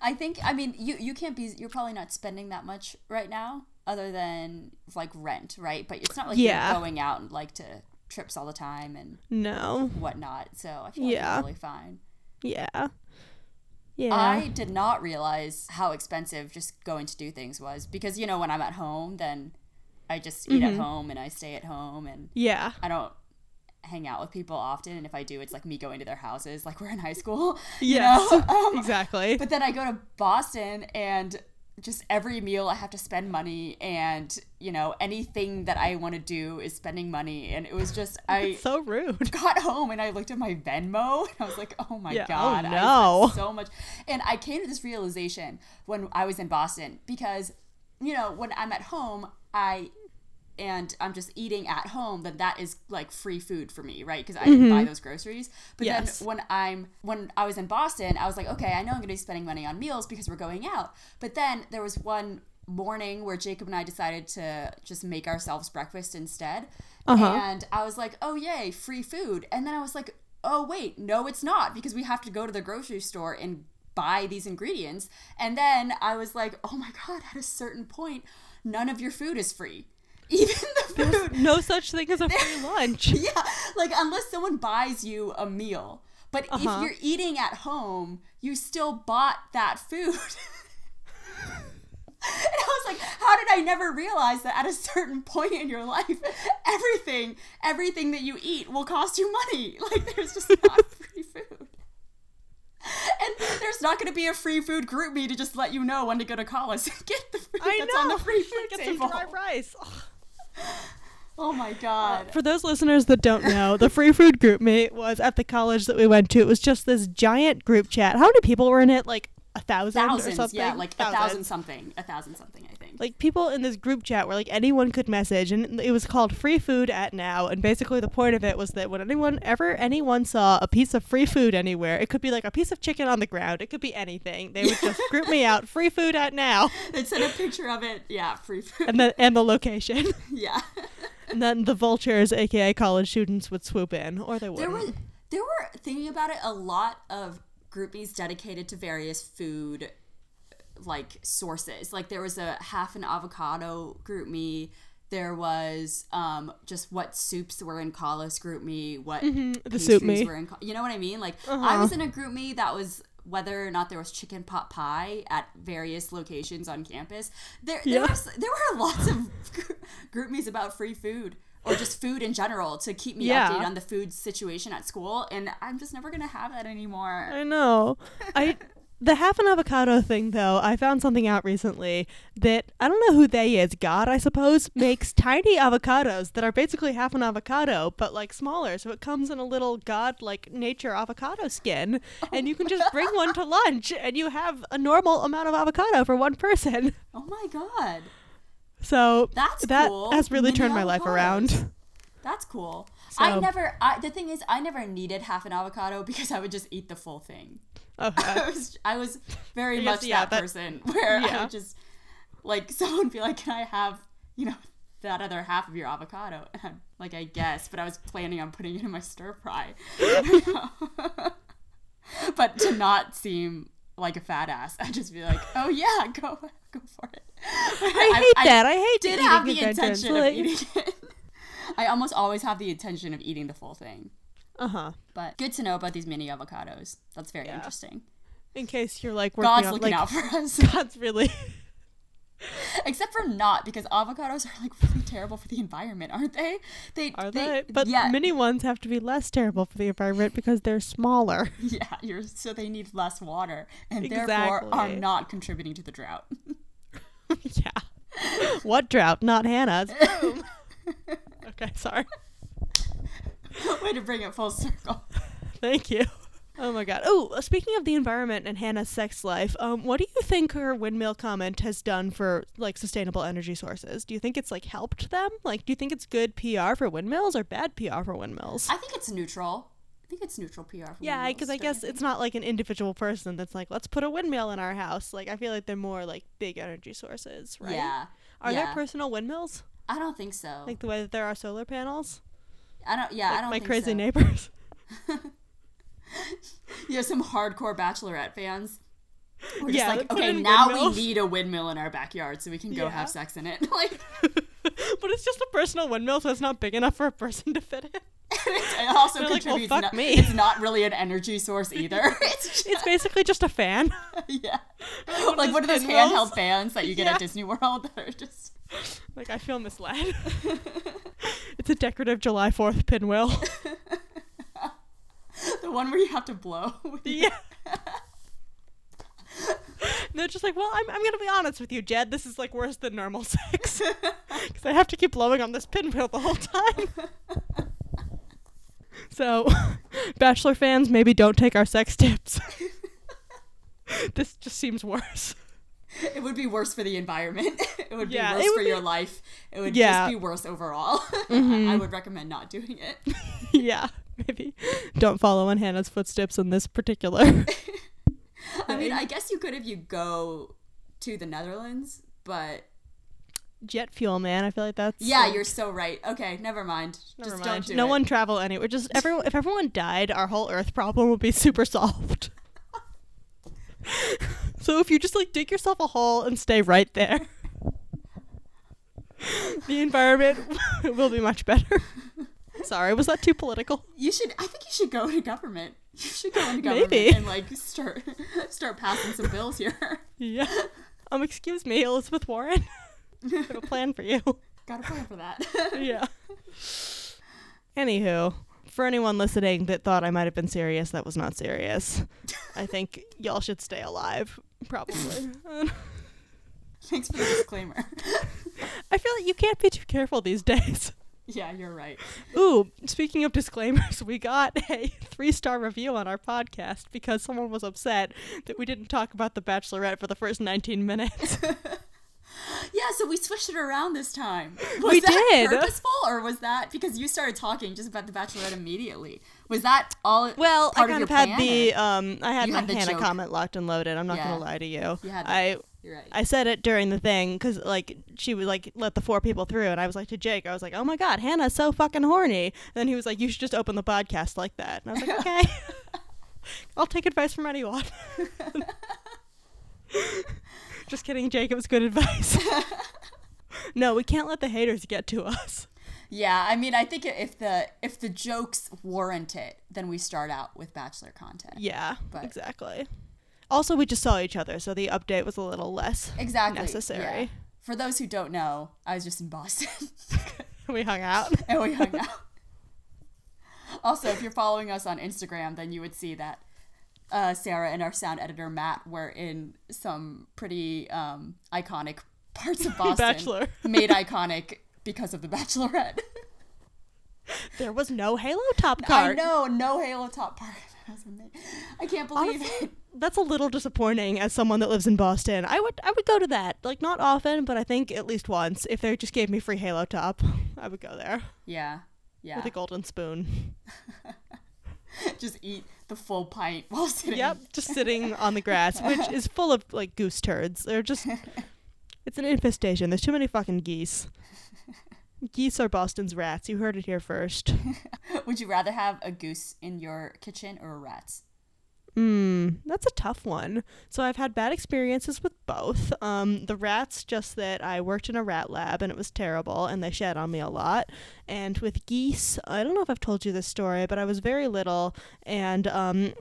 I think I mean you you can't be you're probably not spending that much right now other than like rent, right? But it's not like Yeah. you're going out and like to trips all the time and No. whatnot. So I feel Yeah. like really fine. Yeah. Yeah. I did not realize how expensive just going to do things was because you know when I'm at home then I just eat at Mm-hmm. home and I stay at home and yeah. I don't hang out with people often and if I do it's like me going to their houses like we're in high school. you know? Um, exactly. But then I go to Boston and just every meal I have to spend money and you know anything that I want to do is spending money and it was just I so rude. got home and I looked at my Venmo and I was like oh my Yeah, oh god I no. so much and I came to this realization when I was in Boston because you know when I'm at home I and I'm just eating at home, then that is like free food for me, right? Because I didn't buy those groceries. But Mm-hmm. Yes. then when I'm when I was in Boston, I was like, okay, I know I'm going to be spending money on meals because we're going out. But then there was one morning where Jacob and I decided to just make ourselves breakfast instead, Uh-huh. and I was like, oh yay, free food. And then I was like, oh wait, no, it's not because we have to go to the grocery store and buy these ingredients. And then I was like, oh my god, at a certain point, none of your food is free. Even the food. no such thing as a free lunch. Yeah, like unless someone buys you a meal. But Uh-huh. if you're eating at home, you still bought that food. And I was like, how did I never realize that at a certain point in your life, everything, everything that you eat will cost you money? Like, there's just not free food. And there's not going to be a free food GroupMe to just let you know when to go to college and get the food I that's know. on the free food Get some table. dry rice. Ugh. Oh my uh, god. For those listeners that don't know, the free food group meet was at the college that we went to. It was just this giant group chat. How many people were in it? Like a thousand or Thousands, something. yeah, like a thousand Thousands. something, a thousand something, I. Like people in this group chat where like anyone could message, and it was called "Free Food at Now." And basically, the point of it was that when anyone ever anyone saw a piece of free food anywhere, it could be like a piece of chicken on the ground, it could be anything. They would just GroupMe out, "Free food at now," They'd send a picture of it. Yeah, free food. and then and the location. yeah. and then the vultures, aka college students, would swoop in, or they wouldn't. was there were thinking about it a lot of groupies dedicated to various food like sources. Like there was a half an avocado GroupMe. There was um just what soups were in Carlos GroupMe, what Mm-hmm, the soup me. were in you know what I mean? Like I Uh-huh. was in a GroupMe that was whether or not there was chicken pot pie at various locations on campus. There there Yeah. was there were lots of GroupMe's about free food or just food in general to keep me Yeah. updated on the food situation at school and I'm just never going to have that anymore. I know. I the half an avocado thing though, I found something out recently that I don't know who they is. God, I suppose, makes tiny avocados that are basically half an avocado, but like smaller. So it comes in a little god like nature avocado skin, and you can just bring one to lunch, and you have a normal amount of avocado for one person. Oh my god. So That's that cool. has really Mini turned my life around. That's cool. I never I, the thing is I never needed half an avocado because I would just eat the full thing. I was I was very I guess, much yeah, that, that- person where I would just like someone would be like, "Can I have you know that other half of your avocado?" And I'm like, "I guess," but I was planning on putting it in my stir fry. but to not seem like a fat ass, I'd just be like, "Oh yeah, go go for it." I hate that. I hate did have the intention of eating it. I almost always have the intention of eating the full thing. Uh-huh. But good to know about these mini avocados. That's very Yeah. interesting. In case you're like working God's on looking like out for us. God's really Except for not, because avocados are like really terrible for the environment, aren't they? They Are they, they? But yeah, mini ones have to be less terrible for the environment because they're smaller. yeah, you're so they need less water and therefore are not contributing to the drought. yeah. what drought? Not Hannah's. Boom. okay, sorry. Way to bring it full circle. Thank you. Oh my god. Oh, speaking of the environment and Hannah's sex life, um, what do you think her windmill comment has done for like sustainable energy sources? Do you think it's like helped them? Like, do you think it's good PR for windmills or bad PR for windmills? I think it's neutral. I think it's neutral PR. For Yeah, because I guess it's not like an individual person that's like, let's put a windmill in our house. Like, I feel like they're more like big energy sources, right? Yeah. Are yeah. there personal windmills? I don't think so. Like the way that there are solar panels? I don't. Yeah, I don't. my think crazy so. neighbors. You have some hardcore Bachelorette fans. We're just Yeah, like, okay, now windmills. we need a windmill in our backyard so we can go Yeah. have sex in it. Like, but it's just a personal windmill, so it's not big enough for a person to fit in. it also They're like, well, contributes. fuck not- me. It's not really an energy source either. it's just, It's basically just a fan. yeah, like one of those handheld fans that you get Yeah. at Disney World that are just. Like, I feel misled. it's a decorative July 4th pinwheel. The one where you have to blow. yeah. They're just like, well, I'm, I'm going to be honest with you, Jed. This is like worse than normal sex. Because I have to keep blowing on this pinwheel the whole time. so, Bachelor fans, maybe don't take our sex tips. this just seems worse. It would be worse for the environment. It would Yeah, be worse would for be- your life. It would Yeah. just be worse overall. Mhm. I would recommend not doing it. yeah, maybe don't follow in Hannah's footsteps in this particular. I mean, I guess you could if you go to the Netherlands, but Jet fuel, man. I feel like that's yeah, like- you're so right. Okay, never mind. Never Just mind. don't do no it. one travel anywhere. Just everyone. If everyone died, our whole Earth problem would be super solved. so if you just like dig yourself a hole and stay right there, the environment will be much better. Sorry, was that too political? You should. I think you should go into government. You should go into government Maybe. and like start start passing some bills here. Yeah. Um, excuse me, Elizabeth Warren. I have a plan for you. Got a plan for that. yeah. Anywho, for anyone listening that thought I might have been serious, that was not serious. I think y'all should stay alive, probably. Thanks for the disclaimer. I feel like you can't be too careful these days. Yeah, you're right. Ooh, speaking of disclaimers, we got a three star review on our podcast because someone was upset that we didn't talk about The Bachelorette for the first 19 minutes. Yeah, so we switched it around this time. Was We that did. purposeful or was that because you started talking just about the Bachelorette immediately? Was that all? Well, I kind of of had plan, the um, I had You my had the Hannah joke. comment locked and loaded. I'm not Yeah. gonna lie to you. You. I You're right. I said it during the thing because like she would like let the four people through, and I was like to Jake, I was like, "Oh my god, Hannah's so fucking horny." And then he was like, "You should just open the podcast like that." And I was like, "Okay, I'll take advice from anyone." just kidding, Jake. It was good advice. no, we can't let the haters get to us. yeah, I mean, I think if the if the jokes warrant it, then we start out with Bachelor content. Yeah, But- exactly. Also, we just saw each other, so the update was a little less Exactly. necessary. yeah. For those who don't know, I was just in Boston We hung out. and we hung out. Also, if you're following us on Instagram, then you would see that uh, Sarah and our sound editor Matt were in some pretty um, iconic parts of Boston. Bachelor. made iconic because of the Bachelorette. There was no Halo top I know, no Halo top part. That was ama- I can't believe it. That's a little disappointing as someone that lives in Boston. I would I would go to that. Like not often, but I think at least once. If they just gave me free Halo top, I would go there Yeah, yeah. with a golden spoon. Just eat the full pint while sitting. Yep, just sitting on the grass, which is full of like goose turds. They're just it's an infestation. There's too many fucking geese. Geese are Boston's rats. You heard it here first. Would you rather have a goose in your kitchen or a rats? Mm, that's a tough one. So I've had bad experiences with both. Um, the rats, just that I worked in a rat lab and it was terrible, and they shed on me a lot. And with geese, I don't know if I've told you this story, but I was very little, and um,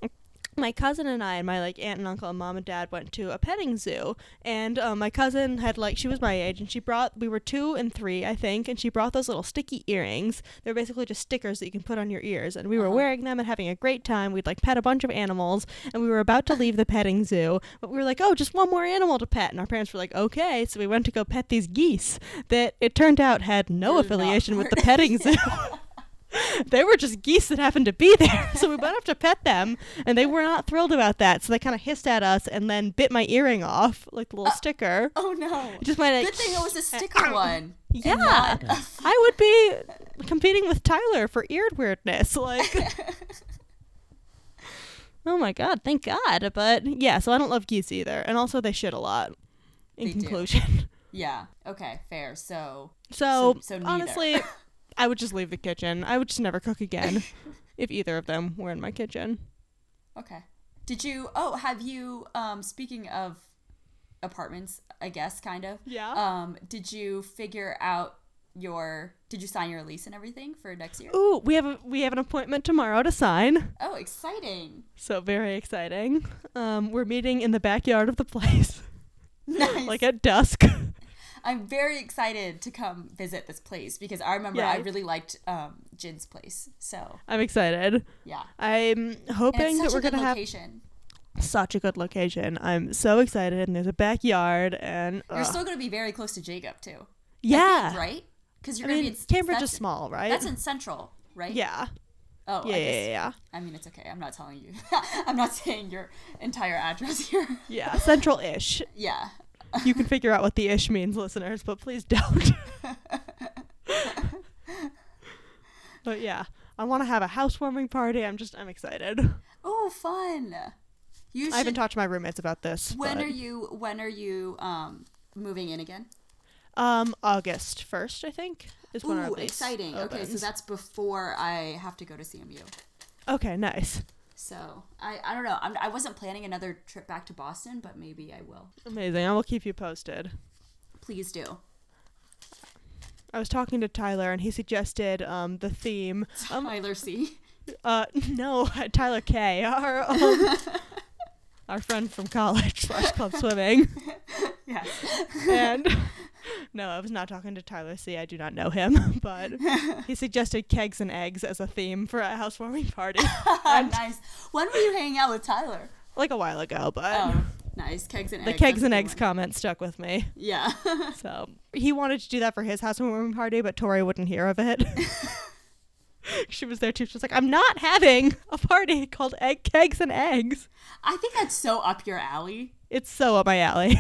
my cousin and I and my like aunt and uncle and mom and dad went to a petting zoo. And um, my cousin had like she was my age and she brought we were two and three I think and she brought those little sticky earrings. They're basically just stickers that you can put on your ears. And we were Uh-huh. wearing them and having a great time. We'd like pet a bunch of animals and we were about to leave the petting zoo but we were like oh just one more animal to pet. And our parents were like okay. So we went to go pet these geese that it turned out had no affiliation with the petting zoo they were just geese that happened to be there. So we went up to pet them, and they were not thrilled about that. So they kind of hissed at us and then bit my earring off, like the little uh, sticker. Oh no! Just like, Good thing it was a sticker one. Yeah. I would be competing with Tyler for eared weirdness. Like, oh my god, thank God. But yeah, so I don't love geese either. And also, they shit a lot. In They do. conclusion. Yeah. Okay. Fair. So. So, So- so honestly, I would just leave the kitchen. I would just never cook again if either of them were in my kitchen. Okay. Did you? Oh, have you? Um, speaking of apartments, I guess kind of. Yeah. Um, did you figure out your? Did you sign your lease and everything for next year? Ooh, we have a we have an appointment tomorrow to sign. Oh, exciting! So very exciting. Um, we're meeting in the backyard of the place, Nice. like at dusk. I'm very excited to come visit this place because I remember Yeah. I really liked um, Jin's place. So I'm excited. yeah, I'm hoping that we're gonna have location. such a good location. I'm so excited, and there's a backyard, and You're ugh. still going to be very close to Jacob too. Yeah. think, right? Because you're going to be in Cambridge is small, right? That's in Central, right? yeah. Oh, Yeah, I yeah, yeah. I mean, it's okay. I'm not telling you. I'm not saying your entire address here. Yeah, central-ish. yeah. You can figure out what the ish means, listeners, but please don't. but yeah, I want to have a housewarming party. I'm just, I'm excited. Oh, fun. You should. I haven't talked to my roommates about this. when but, are you? When are you um moving in again? Um, August first, I think, is when our Ooh, exciting. Okay, so that's before I have to go to CMU. okay. Nice, So I, I don't know. I'm, I wasn't planning another trip back to Boston, but maybe I will. amazing. I will keep you posted. Please do. I was talking to Tyler, and he suggested um the theme. Um, Tyler C. uh, no, Tyler K, our um, our friend from college slash club swimming. Yes. and no, I was not talking to Tyler C. I do not know him, but he suggested kegs and eggs as a theme for a housewarming party, nice. When were you hanging out with Tyler? like a while ago. But Oh, Nice kegs and The eggs. kegs that's and eggs one. comment stuck with me. Yeah. So he wanted to do that for his housewarming party, but Tori wouldn't hear of it. she was there too. She was like, "I'm not having a party called Egg Kegs and Eggs." I think that's so up your alley. It's so up my alley.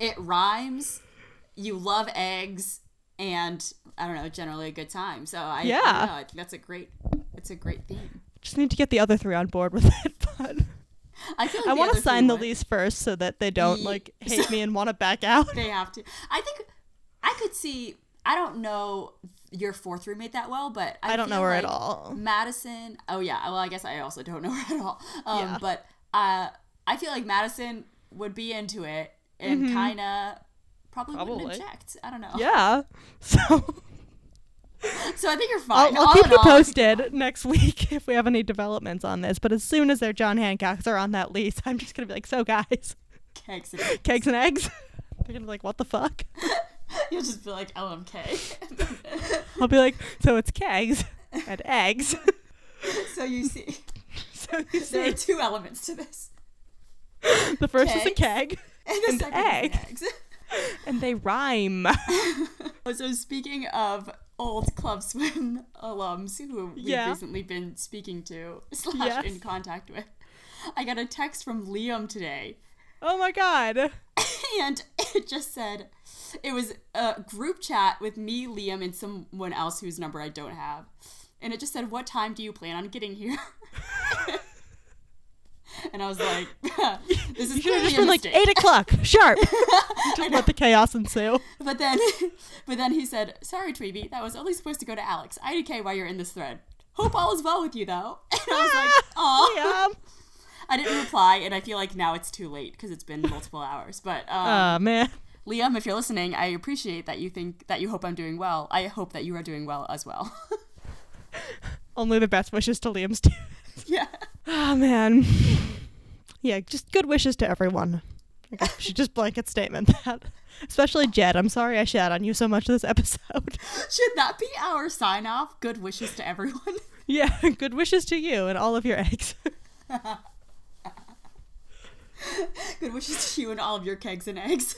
It rhymes. You love eggs, and I don't know, generally a good time. So I Yeah. I, know, I think that's a great. It's a great theme. Just need to get the other three on board with it. But I like I want to sign the would. lease first so that they don't like hate me and want to back out. They have to. I think I could see. I don't know your fourth roommate that well, but I, I don't know her at all. Madison. Oh yeah. Well, I guess I also don't know her at all. Um, Yeah. But uh, I feel like Madison would be into it and kind of probably, wouldn't Mm-hmm. Probably. object. I don't know. Yeah. So So I think you're fine. I'll, I'll keep you all, I think you're posted next week if we have any developments on this. But as soon as their John Hancocks are on that lease, I'm just gonna be like, "So guys, Kegs and eggs. kegs and eggs." They're gonna be like, "What the fuck?" You'll just be like LMK. I'll be like, "So it's kegs and eggs." so you see, so you there are two elements to this. the first is a keg, And the And second is egg. eggs. And they rhyme. So speaking of old Club Swim alums who we've Yeah. recently been speaking to slash Yes. in contact with, I got a text from Liam today, oh my god. and it just said it was a group chat with me, Liam, and someone else whose number I don't have, and it just said, "What time do you plan on getting here?" and I was like, "This is You should have clearly just been like eight o'clock sharp. just let the chaos ensue. But then, but then he said, "Sorry, Tweeby, that was only supposed to go to Alex. IDK while you're in this thread. Hope all is well with you, though." And I was like, "Aw." Yeah. I didn't reply, and I feel like now it's too late because it's been multiple hours. But um, Oh man. Liam, if you're listening, I appreciate that you think that you hope I'm doing well. I hope that you are doing well as well. Only the best wishes to Liam's too. yeah. Oh man. Yeah, just good wishes to everyone. I guess we should just blanket statement that. Especially Jed. I'm sorry I shat on you so much this episode. Should that be our sign off? Good wishes to everyone. yeah, good wishes to you and all of your eggs. Good wishes to you and all of your kegs and eggs.